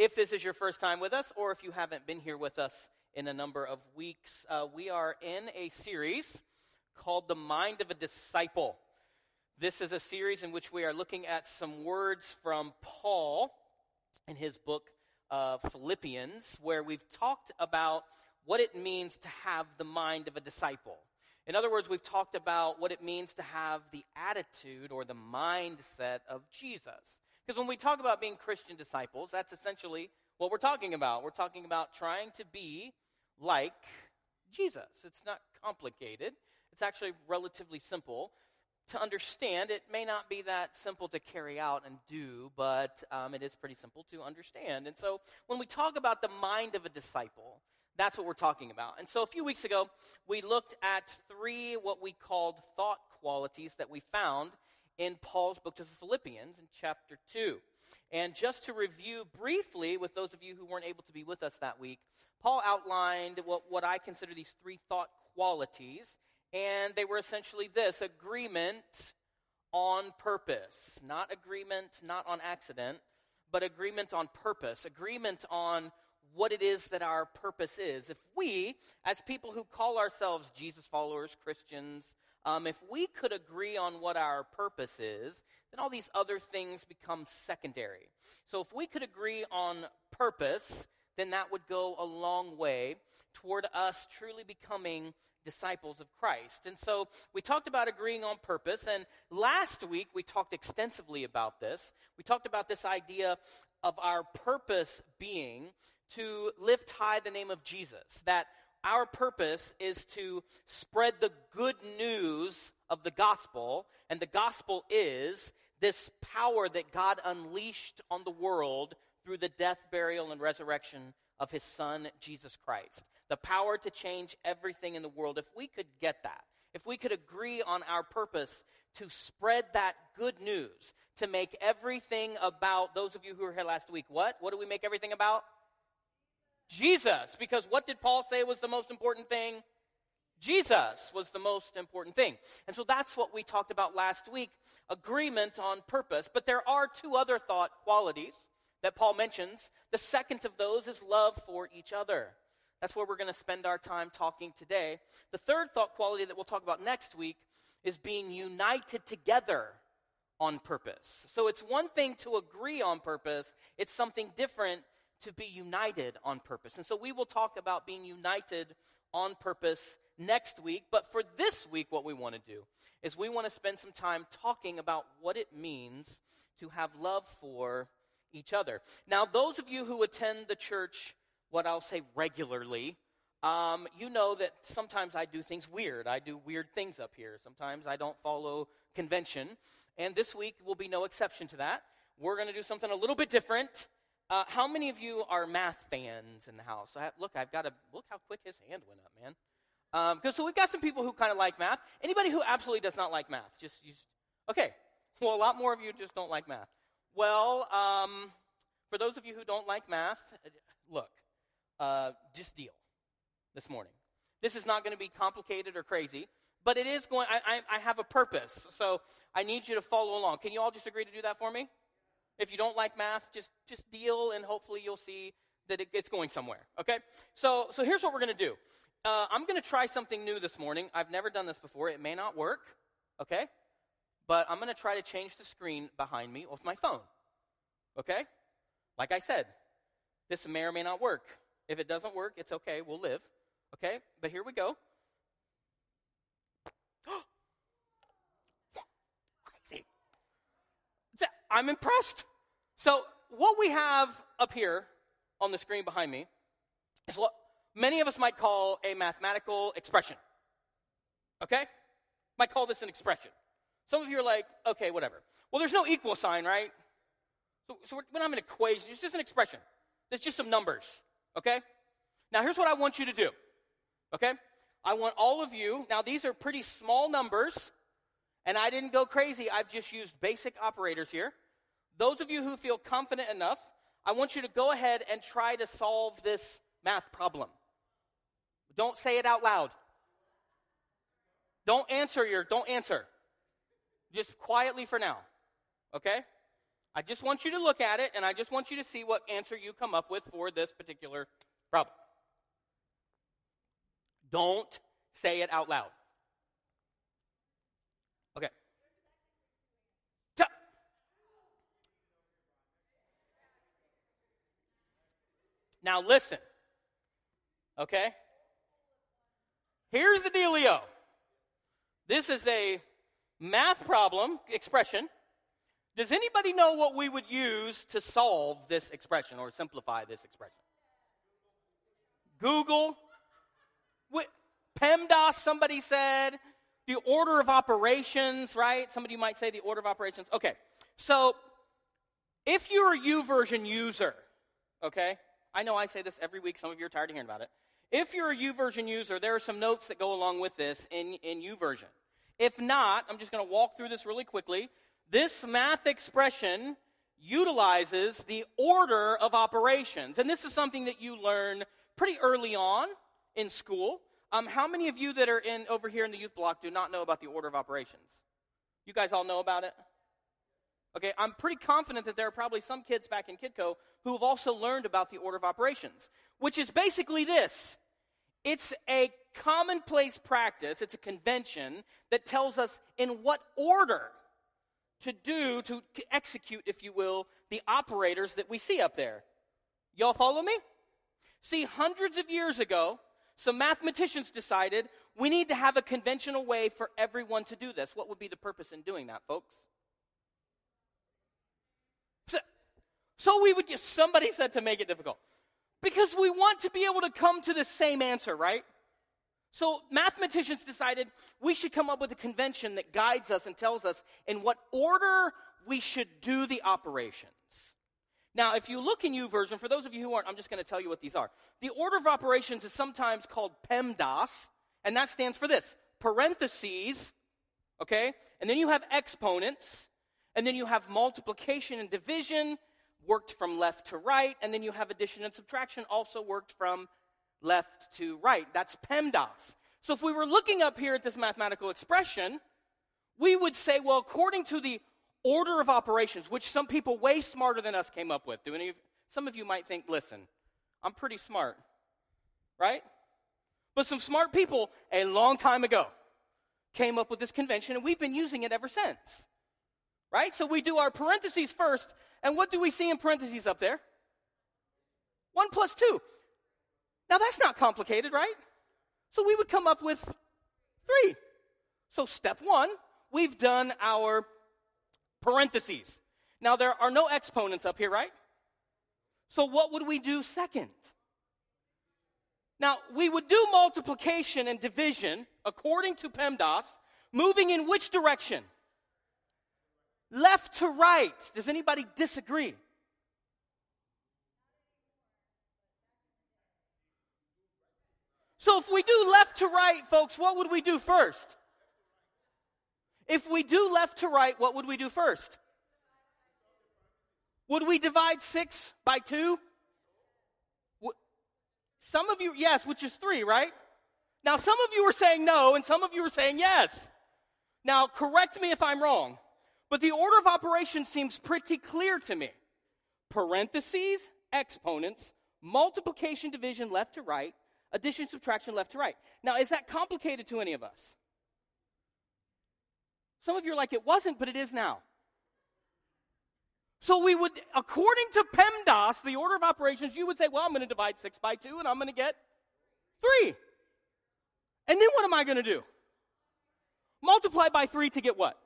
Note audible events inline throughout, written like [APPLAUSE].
If this is your first time with us, or if you haven't been here with us in a number of weeks, uh, we are in a series called The Mind of a Disciple. This is a series in which we are looking at some words from Paul in his book uh, Philippians, where we've talked about what it means to have the mind of a disciple. In other words, we've talked about what it means to have the attitude or the mindset of Jesus. Because when we talk about being Christian disciples, that's essentially what we're talking about. We're talking about trying to be like Jesus. It's not complicated, it's actually relatively simple to understand. It may not be that simple to carry out and do, but um, it is pretty simple to understand. And so when we talk about the mind of a disciple, that's what we're talking about. And so a few weeks ago, we looked at three what we called thought qualities that we found in Paul's book to the Philippians in chapter 2. And just to review briefly with those of you who weren't able to be with us that week, Paul outlined what, what I consider these three thought qualities, and they were essentially this agreement on purpose. Not agreement, not on accident, but agreement on purpose. Agreement on what it is that our purpose is. If we, as people who call ourselves Jesus followers, Christians, um, if we could agree on what our purpose is, then all these other things become secondary. So if we could agree on purpose, then that would go a long way toward us truly becoming disciples of Christ. And so we talked about agreeing on purpose, and last week we talked extensively about this. We talked about this idea of our purpose being to lift high the name of Jesus, that our purpose is to spread the good news of the gospel, and the gospel is this power that God unleashed on the world through the death, burial, and resurrection of his son, Jesus Christ. The power to change everything in the world. If we could get that, if we could agree on our purpose to spread that good news, to make everything about those of you who were here last week, what? What do we make everything about? Jesus. Because what did Paul say was the most important thing? Jesus was the most important thing. And so that's what we talked about last week agreement on purpose. But there are two other thought qualities that Paul mentions. The second of those is love for each other. That's where we're going to spend our time talking today. The third thought quality that we'll talk about next week is being united together on purpose. So it's one thing to agree on purpose, it's something different to be united on purpose. And so we will talk about being united on purpose next week. But for this week, what we want to do is we want to spend some time talking about what it means to have love for each other. Now, those of you who attend the church, what I'll say regularly, um, you know that sometimes I do things weird. I do weird things up here. Sometimes I don't follow convention. And this week will be no exception to that. We're going to do something a little bit different. Uh, how many of you are math fans in the house? I, look, I've got to look how quick his hand went up, man. Because um, so we've got some people who kind of like math. Anybody who absolutely does not like math? Just, just okay. [LAUGHS] Well, a lot more of you just don't like math. Well, um, for those of you who don't like math, look, uh, just deal this morning. This is not going to be complicated or crazy, but it is going. I, I, I have a purpose, so I need you to follow along. Can you all just agree to do that for me? If you don't like math, just, just deal and hopefully you'll see that it, it's going somewhere. Okay? So, so here's what we're going to do. Uh, I'm going to try something new this morning. I've never done this before. It may not work. Okay? But I'm going to try to change the screen behind me with my phone. Okay? Like I said, this may or may not work. If it doesn't work, it's okay. We'll live. Okay? But here we go. [GASPS] I'm impressed. So, what we have up here on the screen behind me is what many of us might call a mathematical expression. Okay? Might call this an expression. Some of you are like, okay, whatever. Well, there's no equal sign, right? So, so we're, we not have an equation, it's just an expression. It's just some numbers. Okay? Now, here's what I want you to do. Okay? I want all of you, now these are pretty small numbers, and I didn't go crazy. I've just used basic operators here. Those of you who feel confident enough, I want you to go ahead and try to solve this math problem. Don't say it out loud. Don't answer your, don't answer. Just quietly for now. Okay? I just want you to look at it, and I just want you to see what answer you come up with for this particular problem. Don't say it out loud. Okay. Now listen. Okay? Here's the dealio. This is a math problem expression. Does anybody know what we would use to solve this expression or simplify this expression? Google. PEMDAS, somebody said. The order of operations, right? Somebody might say the order of operations. Okay. So, if you're a YouVersion user, okay? I know I say this every week. Some of you are tired of hearing about it. If you're a YouVersion user, there are some notes that go along with this in, in YouVersion. If not, I'm just going to walk through this really quickly. This math expression utilizes the order of operations. And this is something that you learn pretty early on in school. Um, how many of you that are in over here in the youth block do not know about the order of operations? You guys all know about it? Okay, I'm pretty confident that there are probably some kids back in Kidco who have also learned about the order of operations, which is basically this it's a commonplace practice, it's a convention that tells us in what order to do, to execute, if you will, the operators that we see up there. Y'all follow me? See, hundreds of years ago, some mathematicians decided we need to have a conventional way for everyone to do this. What would be the purpose in doing that, folks? So we would just, somebody said to make it difficult. Because we want to be able to come to the same answer, right? So mathematicians decided we should come up with a convention that guides us and tells us in what order we should do the operations. Now, if you look in U YouVersion, for those of you who aren't, I'm just going to tell you what these are. The order of operations is sometimes called PEMDAS, and that stands for this parentheses, okay? And then you have exponents, and then you have multiplication and division, worked from left to right, and then you have addition and subtraction also worked from left to right. That's PEMDAS. So if we were looking up here at this mathematical expression, we would say, well, according to the order of operations, which some people way smarter than us came up with. Do any of, some of you might think, listen, I'm pretty smart, right? But some smart people a long time ago came up with this convention, and we've been using it ever since. Right? So we do our parentheses first, and what do we see in parentheses up there? 1 plus 2. Now that's not complicated, right? So we would come up with 3. So step 1, we've done our parentheses. Now there are no exponents up here, right? So what would we do second? Now, we would do multiplication and division according to PEMDAS, moving in which direction? Left to right. Does anybody disagree? So if we do left to right, folks, what would we do first? If we do left to right, what would we do first? Would we divide 6 by 2? Some of you, yes, which is 3, right? Now, some of you were saying no, and some of you were saying yes. Now, correct me if I'm wrong. But the order of operations seems pretty clear to me. Parentheses, exponents, multiplication, division, left to right, addition, subtraction, left to right. Now, is that complicated to any of us? Some of you are like, it wasn't, but it is now. So we would, according to PEMDAS, the order of operations, you would say, well, I'm going to divide 6 by 2 and I'm going to get 3. And then what am I going to do? Multiply by 3 to get what?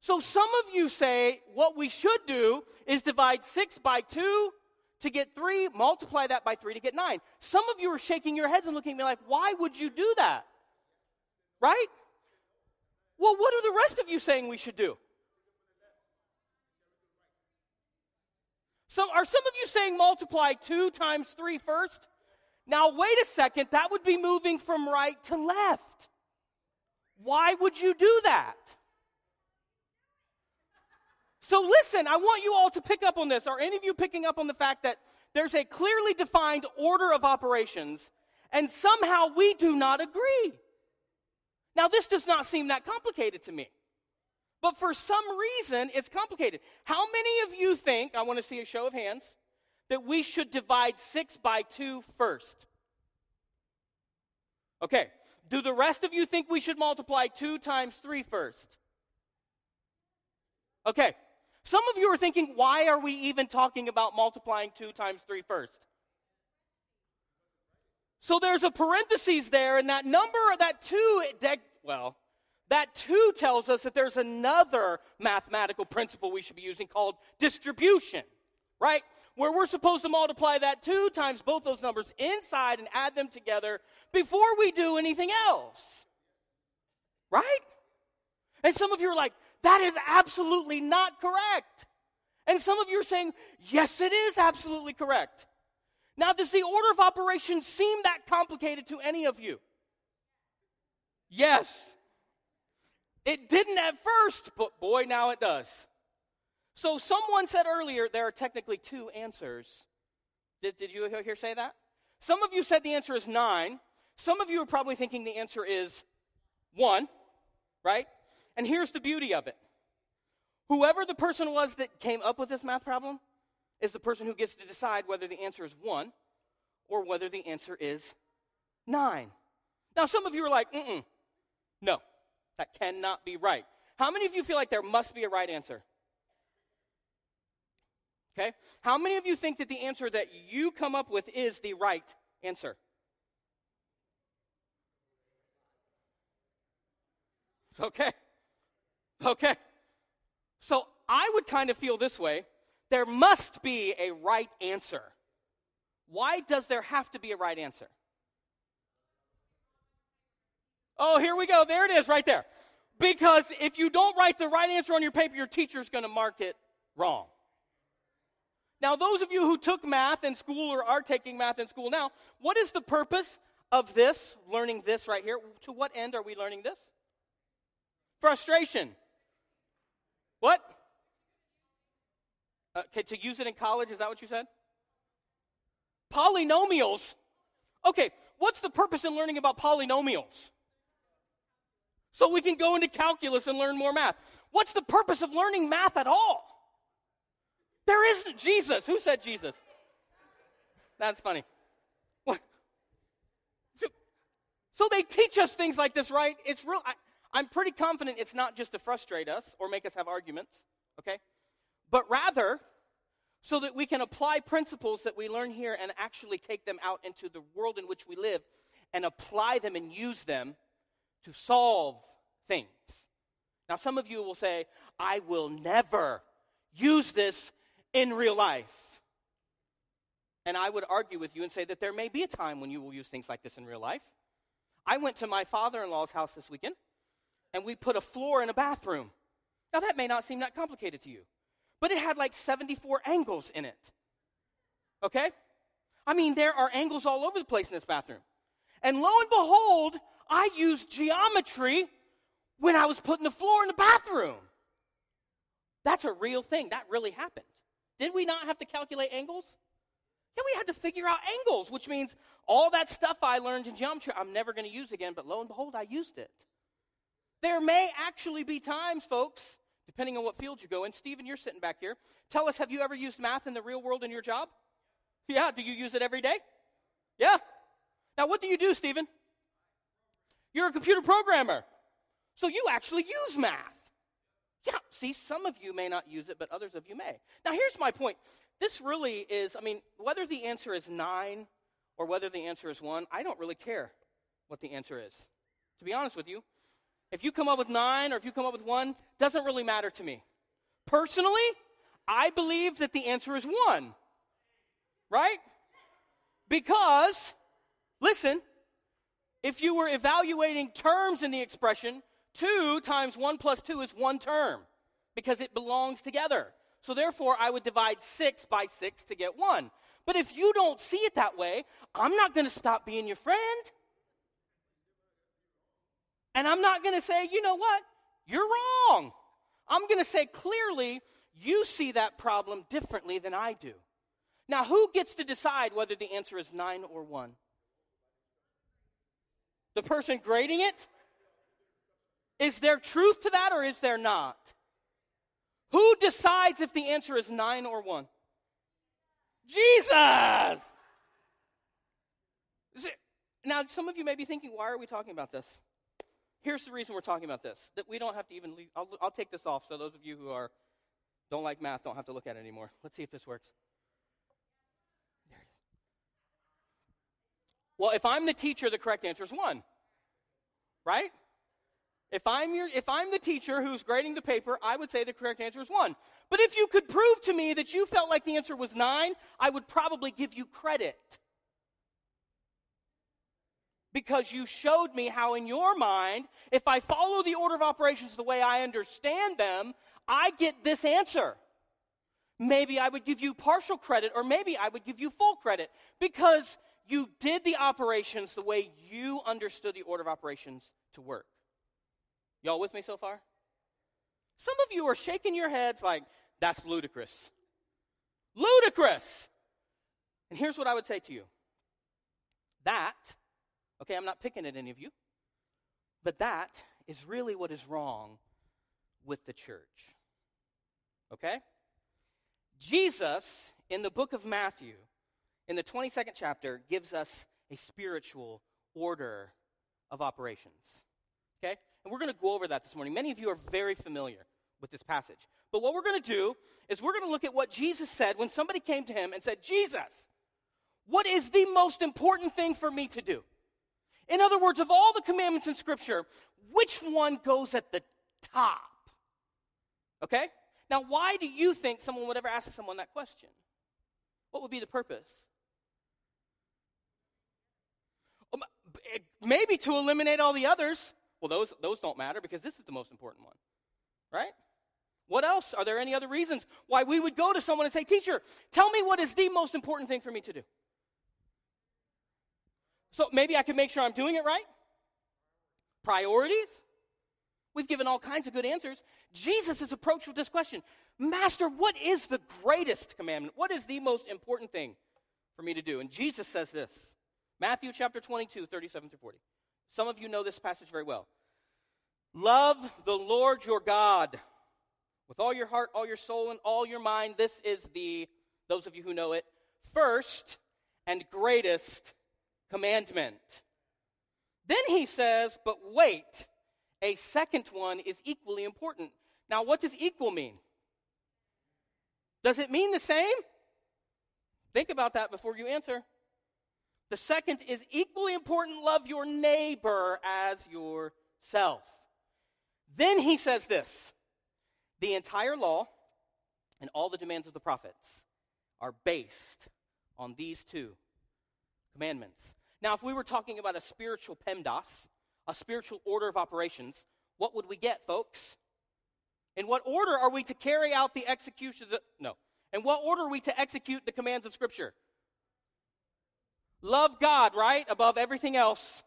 So some of you say what we should do is divide 6 by 2 to get 3, multiply that by 3 to get 9. Some of you are shaking your heads and looking at me like, why would you do that? Right? Well, what are the rest of you saying we should do? So are some of you saying multiply 2 times 3 first? Now, wait a second, that would be moving from right to left. Why would you do that? So listen, I want you all to pick up on this. Are any of you picking up on the fact that there's a clearly defined order of operations and somehow we do not agree? Now, this does not seem that complicated to me. But for some reason, it's complicated. How many of you think, I want to see a show of hands, that we should divide 6 by two first? Okay. Do the rest of you think we should multiply 2 times three first? Okay. Some of you are thinking, why are we even talking about multiplying 2 times 3 first? So there's a parenthesis there, and that number, that 2, well, that 2 tells us that there's another mathematical principle we should be using called distribution, right? Where we're supposed to multiply that 2 times both those numbers inside and add them together before we do anything else. Right? And some of you are like, that is absolutely not correct. And some of you are saying, yes, it is absolutely correct. Now, does the order of operations seem that complicated to any of you? Yes. It didn't at first, but boy, now it does. So, someone said earlier there are technically two answers. Did, did you hear say that? Some of you said the answer is nine. Some of you are probably thinking the answer is one, right? And here's the beauty of it whoever the person was that came up with this math problem is the person who gets to decide whether the answer is one or whether the answer is nine. Now, some of you are like, mm no, that cannot be right. How many of you feel like there must be a right answer? Okay? How many of you think that the answer that you come up with is the right answer? Okay. Okay. So I would kind of feel this way there must be a right answer. Why does there have to be a right answer? Oh, here we go. There it is right there. Because if you don't write the right answer on your paper, your teacher's going to mark it wrong. Now, those of you who took math in school or are taking math in school now, what is the purpose of this, learning this right here? To what end are we learning this? Frustration. What? Uh, to use it in college, is that what you said? Polynomials. Okay, what's the purpose in learning about polynomials? So we can go into calculus and learn more math. What's the purpose of learning math at all? There isn't Jesus. Who said Jesus? That's funny. What? So, so they teach us things like this, right? It's real. I, I'm pretty confident it's not just to frustrate us or make us have arguments, okay? But rather so that we can apply principles that we learn here and actually take them out into the world in which we live and apply them and use them to solve things. Now, some of you will say, I will never use this in real life. And I would argue with you and say that there may be a time when you will use things like this in real life. I went to my father in law's house this weekend and we put a floor in a bathroom. Now, that may not seem that complicated to you, but it had like 74 angles in it. Okay? I mean, there are angles all over the place in this bathroom. And lo and behold, I used geometry when I was putting the floor in the bathroom. That's a real thing. That really happened. Did we not have to calculate angles? Yeah, we had to figure out angles, which means all that stuff I learned in geometry, I'm never going to use again, but lo and behold, I used it. There may actually be times, folks, depending on what field you go in. Stephen, you're sitting back here. Tell us, have you ever used math in the real world in your job? Yeah, do you use it every day? Yeah. Now, what do you do, Stephen? You're a computer programmer. So you actually use math. Yeah, see, some of you may not use it, but others of you may. Now, here's my point. This really is, I mean, whether the answer is nine or whether the answer is one, I don't really care what the answer is. To be honest with you, if you come up with nine or if you come up with one, doesn't really matter to me. Personally, I believe that the answer is one. Right? Because, listen, if you were evaluating terms in the expression, two times one plus two is one term because it belongs together. So therefore, I would divide six by six to get one. But if you don't see it that way, I'm not going to stop being your friend. And I'm not going to say, you know what? You're wrong. I'm going to say clearly, you see that problem differently than I do. Now, who gets to decide whether the answer is nine or one? The person grading it? Is there truth to that or is there not? Who decides if the answer is 9 or 1? Jesus! Now, some of you may be thinking, why are we talking about this? Here's the reason we're talking about this that we don't have to even leave. I'll, I'll take this off so those of you who are don't like math don't have to look at it anymore. Let's see if this works. There it is. Well, if I'm the teacher, the correct answer is 1. Right? If I'm, your, if I'm the teacher who's grading the paper, I would say the correct answer is one. But if you could prove to me that you felt like the answer was nine, I would probably give you credit. Because you showed me how, in your mind, if I follow the order of operations the way I understand them, I get this answer. Maybe I would give you partial credit, or maybe I would give you full credit because you did the operations the way you understood the order of operations to work. Y'all with me so far? Some of you are shaking your heads like, that's ludicrous. Ludicrous! And here's what I would say to you that, okay, I'm not picking at any of you, but that is really what is wrong with the church. Okay? Jesus, in the book of Matthew, in the 22nd chapter, gives us a spiritual order of operations. Okay? And we're going to go over that this morning. Many of you are very familiar with this passage. But what we're going to do is we're going to look at what Jesus said when somebody came to him and said, Jesus, what is the most important thing for me to do? In other words, of all the commandments in Scripture, which one goes at the top? Okay? Now, why do you think someone would ever ask someone that question? What would be the purpose? Um, maybe to eliminate all the others. Well, those, those don't matter because this is the most important one, right? What else? Are there any other reasons why we would go to someone and say, Teacher, tell me what is the most important thing for me to do? So maybe I can make sure I'm doing it right? Priorities? We've given all kinds of good answers. Jesus' approach with this question Master, what is the greatest commandment? What is the most important thing for me to do? And Jesus says this Matthew chapter 22, 37 to 40. Some of you know this passage very well. Love the Lord your God with all your heart, all your soul, and all your mind. This is the, those of you who know it, first and greatest commandment. Then he says, but wait, a second one is equally important. Now, what does equal mean? Does it mean the same? Think about that before you answer. The second is equally important love your neighbor as yourself. Then he says this the entire law and all the demands of the prophets are based on these two commandments. Now, if we were talking about a spiritual PEMDAS, a spiritual order of operations, what would we get, folks? In what order are we to carry out the execution? Of no. In what order are we to execute the commands of Scripture? Love God, right? Above everything else.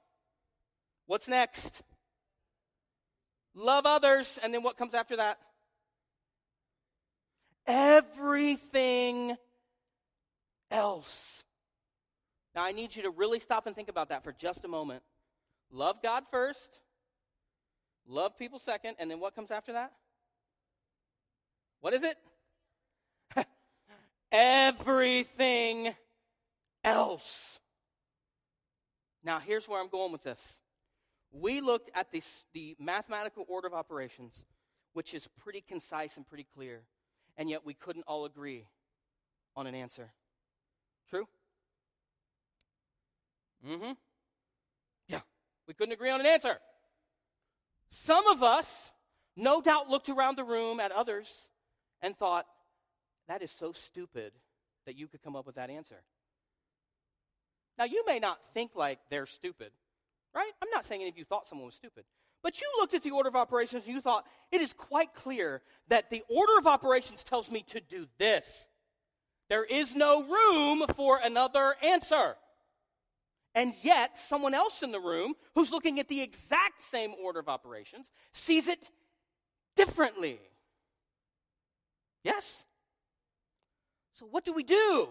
What's next? Love others. And then what comes after that? Everything else. Now, I need you to really stop and think about that for just a moment. Love God first, love people second, and then what comes after that? What is it? [LAUGHS] Everything else. Now, here's where I'm going with this. We looked at this, the mathematical order of operations, which is pretty concise and pretty clear, and yet we couldn't all agree on an answer. True? Mm hmm. Yeah, we couldn't agree on an answer. Some of us, no doubt, looked around the room at others and thought, that is so stupid that you could come up with that answer. Now, you may not think like they're stupid, right? I'm not saying any of you thought someone was stupid. But you looked at the order of operations and you thought, it is quite clear that the order of operations tells me to do this. There is no room for another answer. And yet, someone else in the room who's looking at the exact same order of operations sees it differently. Yes? So, what do we do?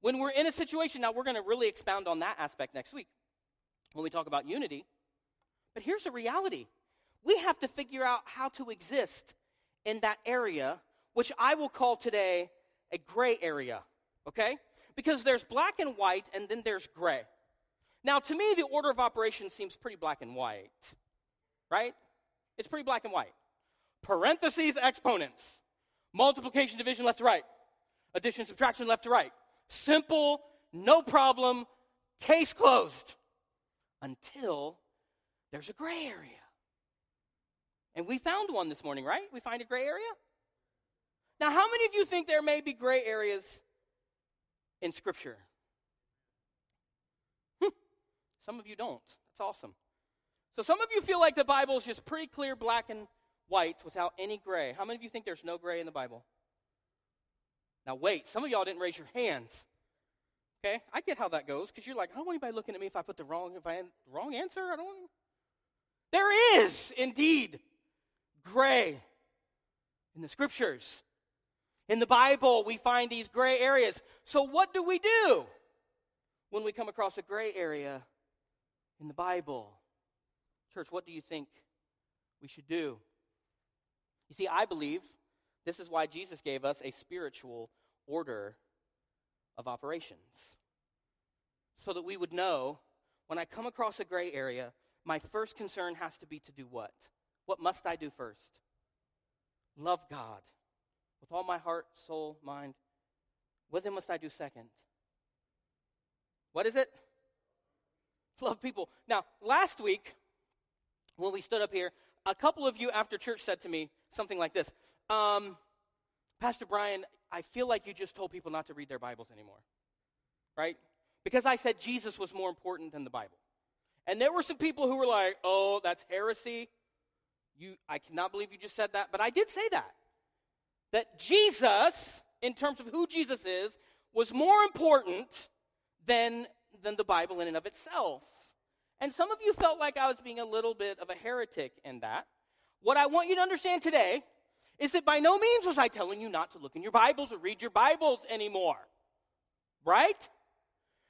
When we're in a situation, now we're going to really expound on that aspect next week when we talk about unity. But here's the reality we have to figure out how to exist in that area, which I will call today a gray area, okay? Because there's black and white, and then there's gray. Now, to me, the order of operations seems pretty black and white, right? It's pretty black and white. Parentheses, exponents, multiplication, division, left to right, addition, subtraction, left to right. Simple, no problem, case closed. Until there's a gray area. And we found one this morning, right? We find a gray area? Now, how many of you think there may be gray areas in Scripture? Some of you don't. That's awesome. So, some of you feel like the Bible is just pretty clear black and white without any gray. How many of you think there's no gray in the Bible? Now, wait, some of y'all didn't raise your hands. Okay, I get how that goes because you're like, I don't want anybody looking at me if I put the wrong, if I wrong answer. I don't. There is indeed gray in the scriptures. In the Bible, we find these gray areas. So, what do we do when we come across a gray area in the Bible? Church, what do you think we should do? You see, I believe this is why Jesus gave us a spiritual order of operations. So that we would know when I come across a gray area, my first concern has to be to do what? What must I do first? Love God with all my heart, soul, mind. What then must I do second? What is it? Love people. Now, last week, when we stood up here, a couple of you after church said to me something like this um, Pastor Brian, I feel like you just told people not to read their Bibles anymore. Right? Because I said Jesus was more important than the Bible. And there were some people who were like, oh, that's heresy. You, I cannot believe you just said that. But I did say that. That Jesus, in terms of who Jesus is, was more important than, than the Bible in and of itself. And some of you felt like I was being a little bit of a heretic in that. What I want you to understand today is that by no means was I telling you not to look in your Bibles or read your Bibles anymore. Right?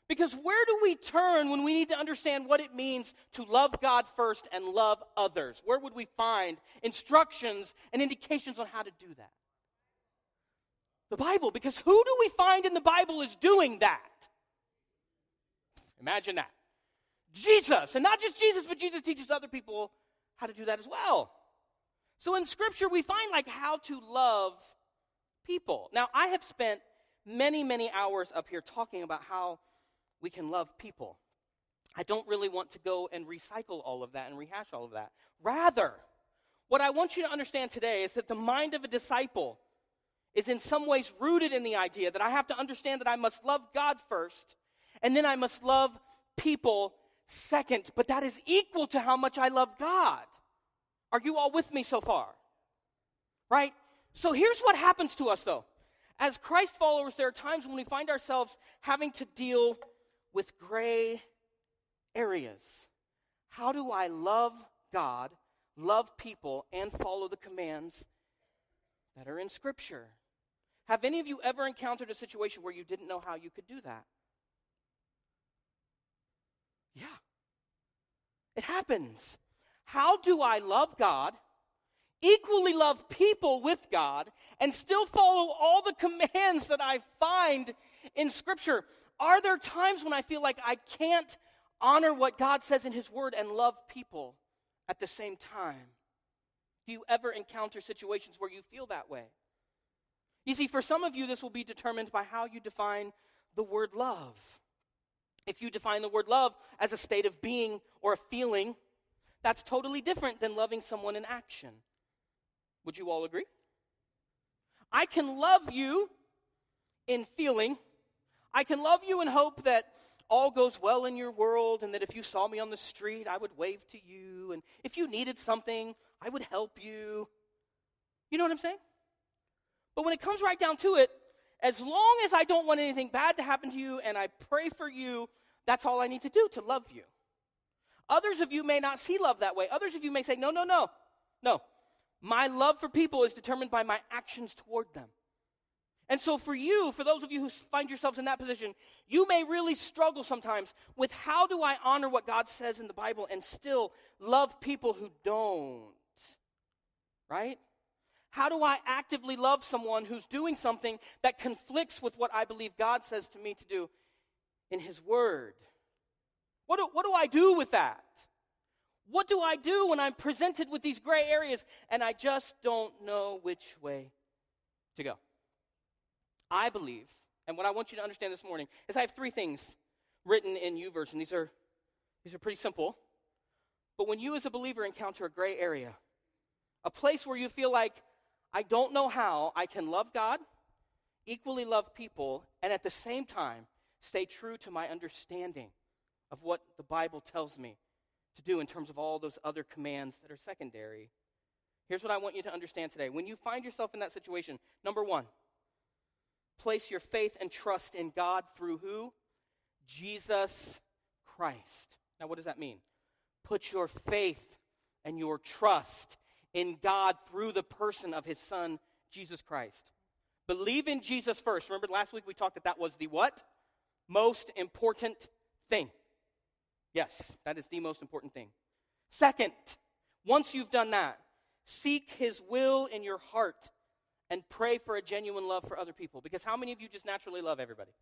Because where do we turn when we need to understand what it means to love God first and love others? Where would we find instructions and indications on how to do that? The Bible, because who do we find in the Bible is doing that? Imagine that. Jesus. And not just Jesus, but Jesus teaches other people how to do that as well. So in Scripture, we find like how to love people. Now, I have spent many, many hours up here talking about how we can love people. I don't really want to go and recycle all of that and rehash all of that. Rather, what I want you to understand today is that the mind of a disciple is in some ways rooted in the idea that I have to understand that I must love God first, and then I must love people second. But that is equal to how much I love God. Are you all with me so far? Right? So here's what happens to us, though. As Christ followers, there are times when we find ourselves having to deal with gray areas. How do I love God, love people, and follow the commands that are in Scripture? Have any of you ever encountered a situation where you didn't know how you could do that? Yeah. It happens. How do I love God, equally love people with God, and still follow all the commands that I find in Scripture? Are there times when I feel like I can't honor what God says in His Word and love people at the same time? Do you ever encounter situations where you feel that way? You see, for some of you, this will be determined by how you define the word love. If you define the word love as a state of being or a feeling, that's totally different than loving someone in action. Would you all agree? I can love you in feeling. I can love you in hope that all goes well in your world and that if you saw me on the street, I would wave to you. And if you needed something, I would help you. You know what I'm saying? But when it comes right down to it, as long as I don't want anything bad to happen to you and I pray for you, that's all I need to do to love you. Others of you may not see love that way. Others of you may say, no, no, no. No. My love for people is determined by my actions toward them. And so, for you, for those of you who find yourselves in that position, you may really struggle sometimes with how do I honor what God says in the Bible and still love people who don't? right? How do I actively love someone who's doing something that conflicts with what I believe God says to me to do in His Word? What do, what do I do with that? What do I do when I'm presented with these gray areas and I just don't know which way to go? I believe, and what I want you to understand this morning is I have three things written in YouVersion. These are, these are pretty simple. But when you as a believer encounter a gray area, a place where you feel like, I don't know how I can love God, equally love people, and at the same time stay true to my understanding of what the Bible tells me to do in terms of all those other commands that are secondary. Here's what I want you to understand today. When you find yourself in that situation, number one, place your faith and trust in God through who? Jesus Christ. Now, what does that mean? Put your faith and your trust in God through the person of his son, Jesus Christ. Believe in Jesus first. Remember last week we talked that that was the what? Most important thing. Yes, that is the most important thing. Second, once you've done that, seek his will in your heart and pray for a genuine love for other people. Because how many of you just naturally love everybody?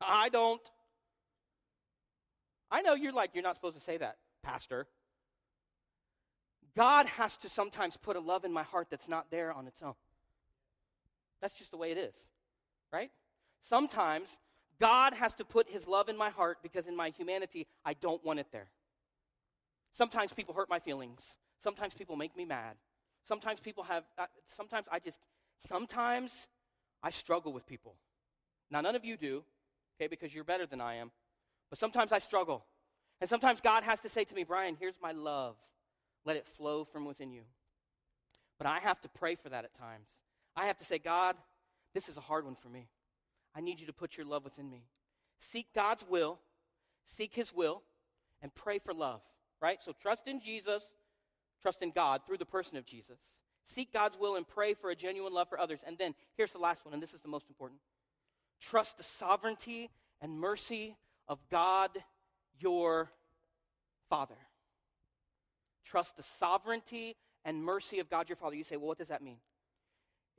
I don't. I know you're like, you're not supposed to say that, Pastor. God has to sometimes put a love in my heart that's not there on its own. That's just the way it is, right? Sometimes God has to put his love in my heart because in my humanity, I don't want it there. Sometimes people hurt my feelings. Sometimes people make me mad. Sometimes people have, uh, sometimes I just, sometimes I struggle with people. Now, none of you do, okay, because you're better than I am. But sometimes I struggle. And sometimes God has to say to me, Brian, here's my love. Let it flow from within you. But I have to pray for that at times. I have to say, God, this is a hard one for me. I need you to put your love within me. Seek God's will, seek His will, and pray for love, right? So trust in Jesus, trust in God through the person of Jesus. Seek God's will and pray for a genuine love for others. And then here's the last one, and this is the most important trust the sovereignty and mercy of God, your Father. Trust the sovereignty and mercy of God your Father. You say, well, what does that mean?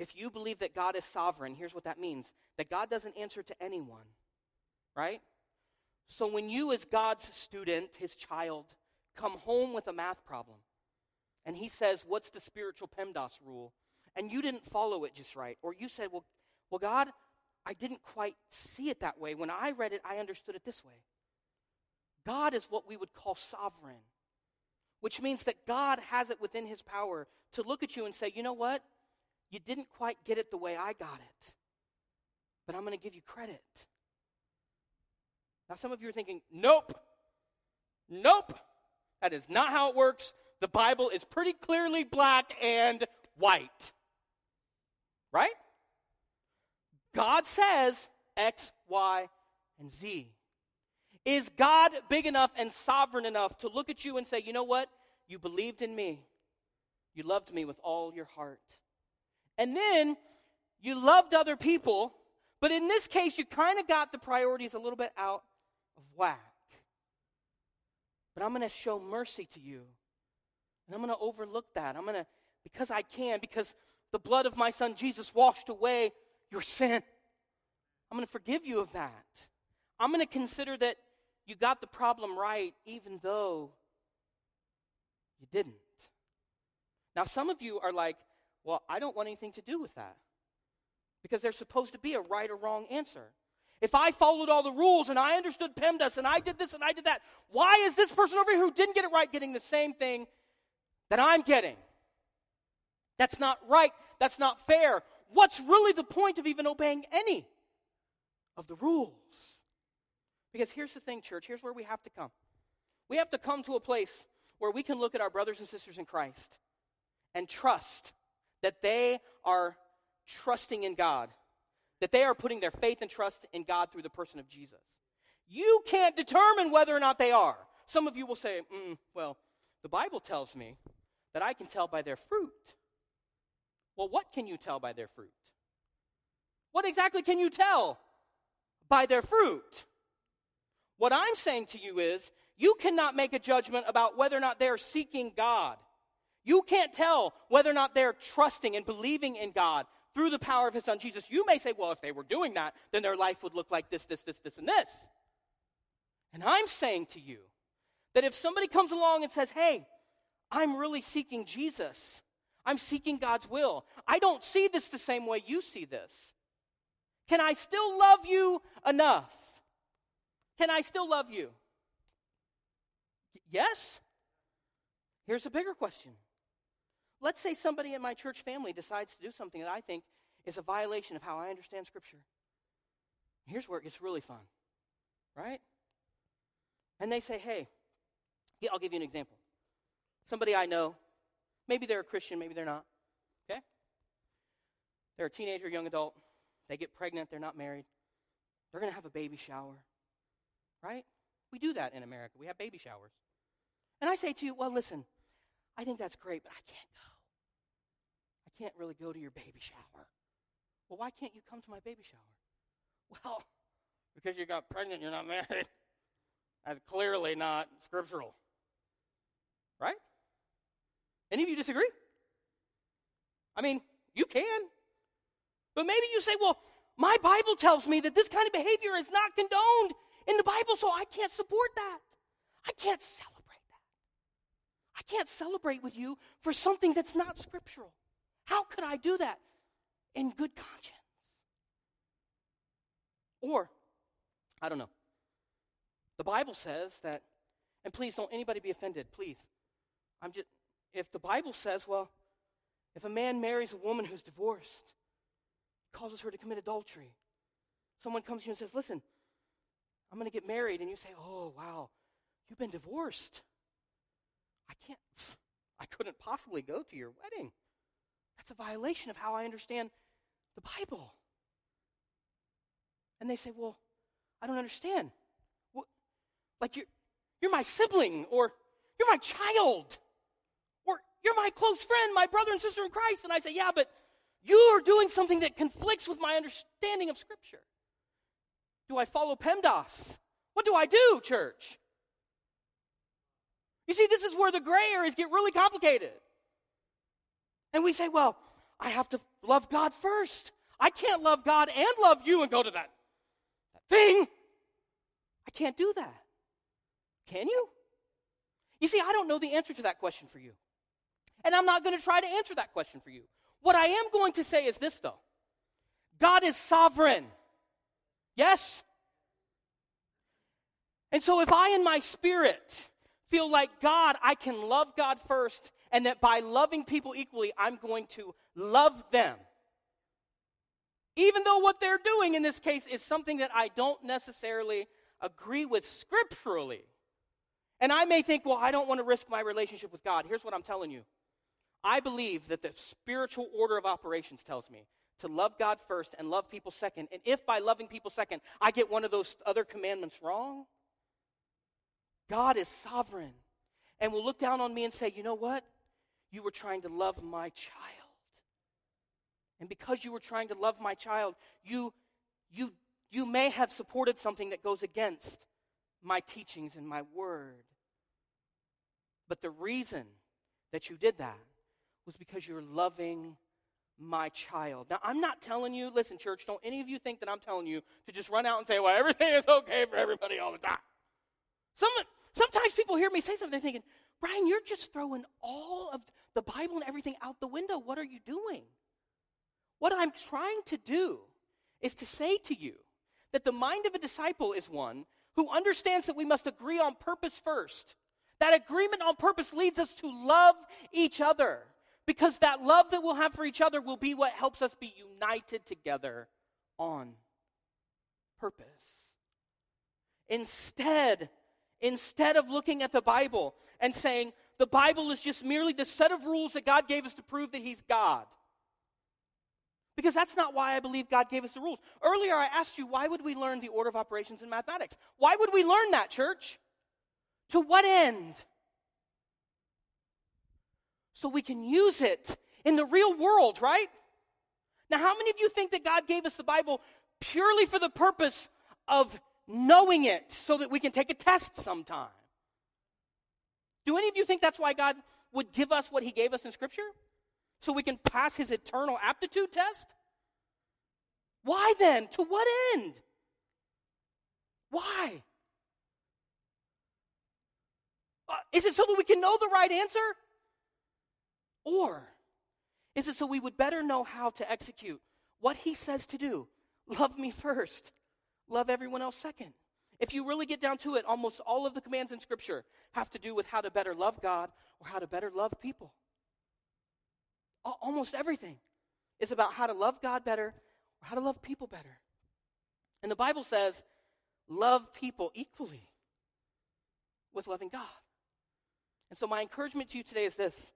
If you believe that God is sovereign, here's what that means that God doesn't answer to anyone, right? So when you, as God's student, his child, come home with a math problem, and he says, What's the spiritual PEMDAS rule? And you didn't follow it just right, or you said, Well, well God, I didn't quite see it that way. When I read it, I understood it this way. God is what we would call sovereign which means that God has it within his power to look at you and say, you know what? You didn't quite get it the way I got it, but I'm going to give you credit. Now, some of you are thinking, nope, nope, that is not how it works. The Bible is pretty clearly black and white. Right? God says X, Y, and Z. Is God big enough and sovereign enough to look at you and say, you know what? You believed in me. You loved me with all your heart. And then you loved other people, but in this case, you kind of got the priorities a little bit out of whack. But I'm going to show mercy to you. And I'm going to overlook that. I'm going to, because I can, because the blood of my son Jesus washed away your sin. I'm going to forgive you of that. I'm going to consider that you got the problem right, even though you didn't. Now, some of you are like, well, I don't want anything to do with that. Because there's supposed to be a right or wrong answer. If I followed all the rules and I understood PEMDAS and I did this and I did that, why is this person over here who didn't get it right getting the same thing that I'm getting? That's not right. That's not fair. What's really the point of even obeying any of the rules? Because here's the thing, church, here's where we have to come. We have to come to a place where we can look at our brothers and sisters in Christ and trust that they are trusting in God, that they are putting their faith and trust in God through the person of Jesus. You can't determine whether or not they are. Some of you will say, mm, well, the Bible tells me that I can tell by their fruit. Well, what can you tell by their fruit? What exactly can you tell by their fruit? What I'm saying to you is, you cannot make a judgment about whether or not they're seeking God. You can't tell whether or not they're trusting and believing in God through the power of his son Jesus. You may say, well, if they were doing that, then their life would look like this, this, this, this, and this. And I'm saying to you that if somebody comes along and says, hey, I'm really seeking Jesus, I'm seeking God's will, I don't see this the same way you see this. Can I still love you enough? Can I still love you? Yes? Here's a bigger question Let's say somebody in my church family decides to do something that I think is a violation of how I understand Scripture. Here's where it gets really fun, right? And they say, hey, I'll give you an example. Somebody I know, maybe they're a Christian, maybe they're not, okay? They're a teenager, young adult. They get pregnant, they're not married. They're going to have a baby shower, right? We do that in America. We have baby showers. And I say to you, well, listen, I think that's great, but I can't go can't really go to your baby shower. Well, why can't you come to my baby shower? Well, [LAUGHS] because you got pregnant, you're not married. That's clearly not scriptural. Right? Any of you disagree? I mean, you can. But maybe you say, well, my Bible tells me that this kind of behavior is not condoned in the Bible, so I can't support that. I can't celebrate that. I can't celebrate with you for something that's not scriptural. How could I do that in good conscience? Or, I don't know. The Bible says that, and please don't anybody be offended, please. I'm just, if the Bible says, well, if a man marries a woman who's divorced, causes her to commit adultery, someone comes to you and says, listen, I'm going to get married, and you say, oh, wow, you've been divorced. I can't, I couldn't possibly go to your wedding. That's a violation of how I understand the Bible. And they say, Well, I don't understand. What, like you're, you're my sibling, or you're my child, or you're my close friend, my brother and sister in Christ. And I say, Yeah, but you are doing something that conflicts with my understanding of Scripture. Do I follow PEMDAS? What do I do, church? You see, this is where the gray areas get really complicated. And we say, well, I have to love God first. I can't love God and love you and go to that, thing. I can't do that. Can you? You see, I don't know the answer to that question for you. And I'm not going to try to answer that question for you. What I am going to say is this, though God is sovereign. Yes? And so if I, in my spirit, feel like God, I can love God first and that by loving people equally, I'm going to love them. Even though what they're doing in this case is something that I don't necessarily agree with scripturally. And I may think, well, I don't want to risk my relationship with God. Here's what I'm telling you I believe that the spiritual order of operations tells me to love God first and love people second. And if by loving people second, I get one of those other commandments wrong, God is sovereign and will look down on me and say, you know what? You were trying to love my child. And because you were trying to love my child, you, you, you may have supported something that goes against my teachings and my word. But the reason that you did that was because you're loving my child. Now, I'm not telling you, listen, church, don't any of you think that I'm telling you to just run out and say, well, everything is okay for everybody all the time. Some, sometimes people hear me say something, they're thinking, Brian, you're just throwing all of the Bible and everything out the window. What are you doing? What I'm trying to do is to say to you that the mind of a disciple is one who understands that we must agree on purpose first. That agreement on purpose leads us to love each other because that love that we'll have for each other will be what helps us be united together on purpose. Instead, instead of looking at the Bible and saying, the Bible is just merely the set of rules that God gave us to prove that He's God. Because that's not why I believe God gave us the rules. Earlier, I asked you, why would we learn the order of operations in mathematics? Why would we learn that, church? To what end? So we can use it in the real world, right? Now, how many of you think that God gave us the Bible purely for the purpose of knowing it so that we can take a test sometime? Do any of you think that's why God would give us what he gave us in Scripture? So we can pass his eternal aptitude test? Why then? To what end? Why? Uh, is it so that we can know the right answer? Or is it so we would better know how to execute what he says to do? Love me first, love everyone else second. If you really get down to it, almost all of the commands in Scripture have to do with how to better love God or how to better love people. Almost everything is about how to love God better or how to love people better. And the Bible says, love people equally with loving God. And so, my encouragement to you today is this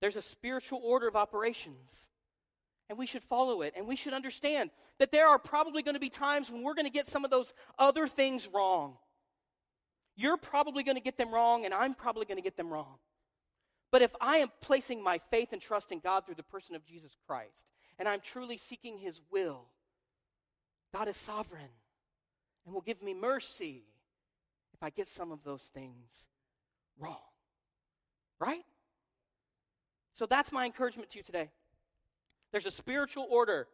there's a spiritual order of operations and we should follow it. And we should understand that there are probably going to be times when we're going to get some of those other things wrong. You're probably going to get them wrong, and I'm probably going to get them wrong. But if I am placing my faith and trust in God through the person of Jesus Christ, and I'm truly seeking His will, God is sovereign and will give me mercy if I get some of those things wrong. Right? So that's my encouragement to you today. There's a spiritual order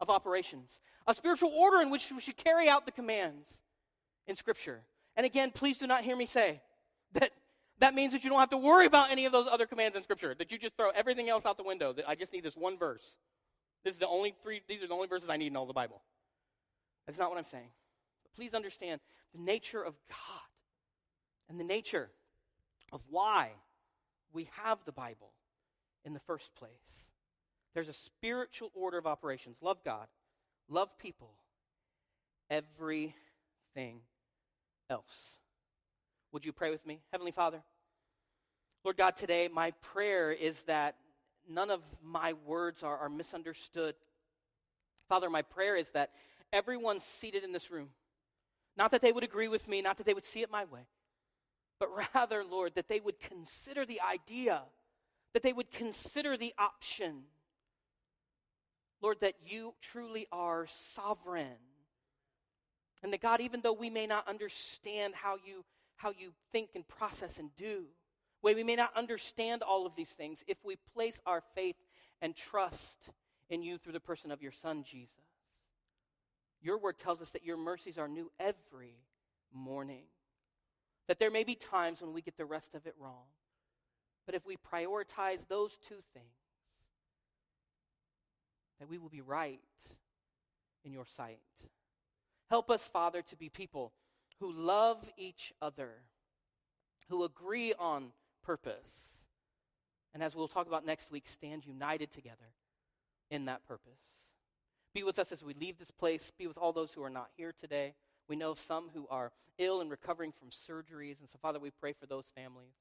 of operations, a spiritual order in which we should carry out the commands in Scripture. And again, please do not hear me say that that means that you don't have to worry about any of those other commands in Scripture, that you just throw everything else out the window, that I just need this one verse. This is the only three, these are the only verses I need in all the Bible. That's not what I'm saying. But please understand the nature of God and the nature of why we have the Bible in the first place. There's a spiritual order of operations. Love God, love people, everything else. Would you pray with me? Heavenly Father, Lord God, today my prayer is that none of my words are, are misunderstood. Father, my prayer is that everyone seated in this room, not that they would agree with me, not that they would see it my way, but [LAUGHS] rather, Lord, that they would consider the idea, that they would consider the option Lord, that you truly are sovereign. And that God, even though we may not understand how you, how you think and process and do, way we may not understand all of these things, if we place our faith and trust in you through the person of your Son, Jesus, your word tells us that your mercies are new every morning. That there may be times when we get the rest of it wrong. But if we prioritize those two things, that we will be right in your sight. Help us, Father, to be people who love each other, who agree on purpose, and as we'll talk about next week, stand united together in that purpose. Be with us as we leave this place. Be with all those who are not here today. We know of some who are ill and recovering from surgeries. And so, Father, we pray for those families.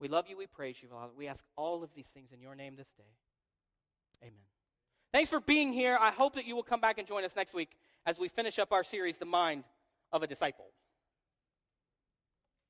We love you. We praise you, Father. We ask all of these things in your name this day. Amen. Thanks for being here. I hope that you will come back and join us next week as we finish up our series, The Mind of a Disciple.